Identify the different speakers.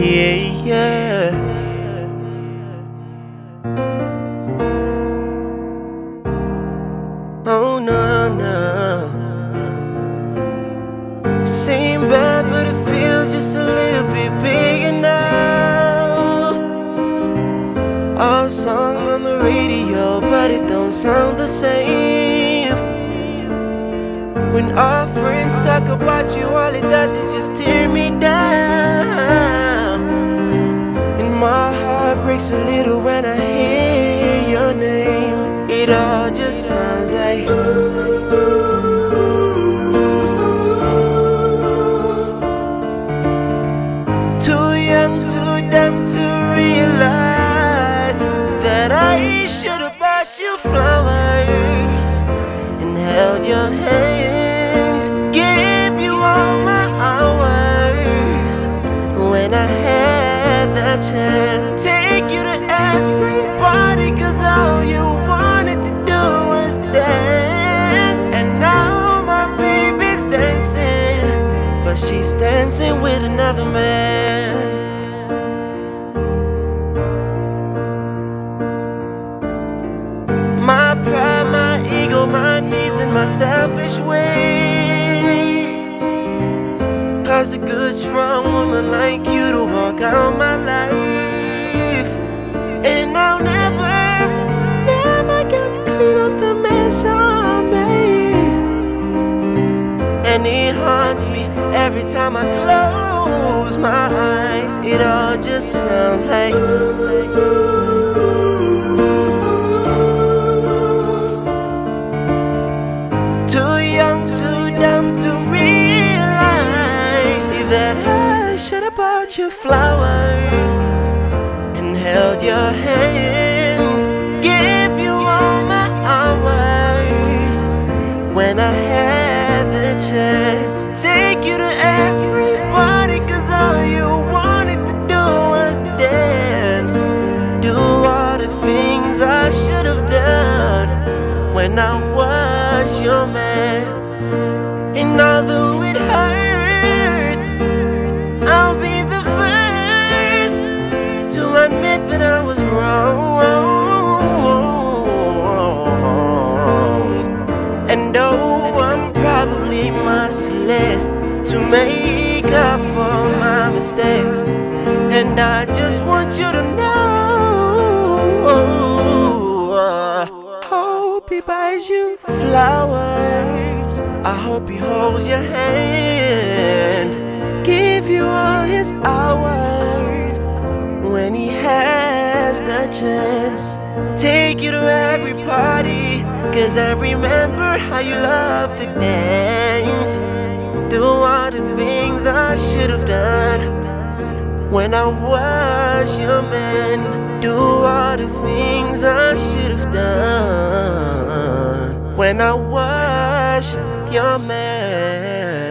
Speaker 1: Yeah, yeah. Oh no, no. Seem bad, but it feels just a little bit bigger now. Our song on the radio, but it don't sound the same. When our friends talk about you, all it does is just tear me down. My heart breaks a little when I hear your name. It all just sounds like. Too young, too dumb to realize that I should have bought you flowers and held your hand, had the chance. Take you to every party, cause all you wanted to do was dance. And now my baby's dancing, but she's dancing with another man. My pride, my ego, my needs, and my selfish ways. Cause a good, strong woman like you to walk out my life. And I'll never, never get to clean up the mess I made. And it haunts me every time I close my eyes. It all just sounds like. Bought you flowers and held your hand, give you all my hours when I had the chance. Take you to every party, cause all you wanted to do was dance. Do all the things I should have done when I was your man. And although it Oh, I'm probably much late to make up for my mistakes. And I just want you to know. I hope he buys you flowers. I hope he holds your hand. Give you all his hours when he has the chance. Take you to every party, cause I remember how you love to dance. Do all the things I should have done when I was your man. Do all the things I should have done when I was your man.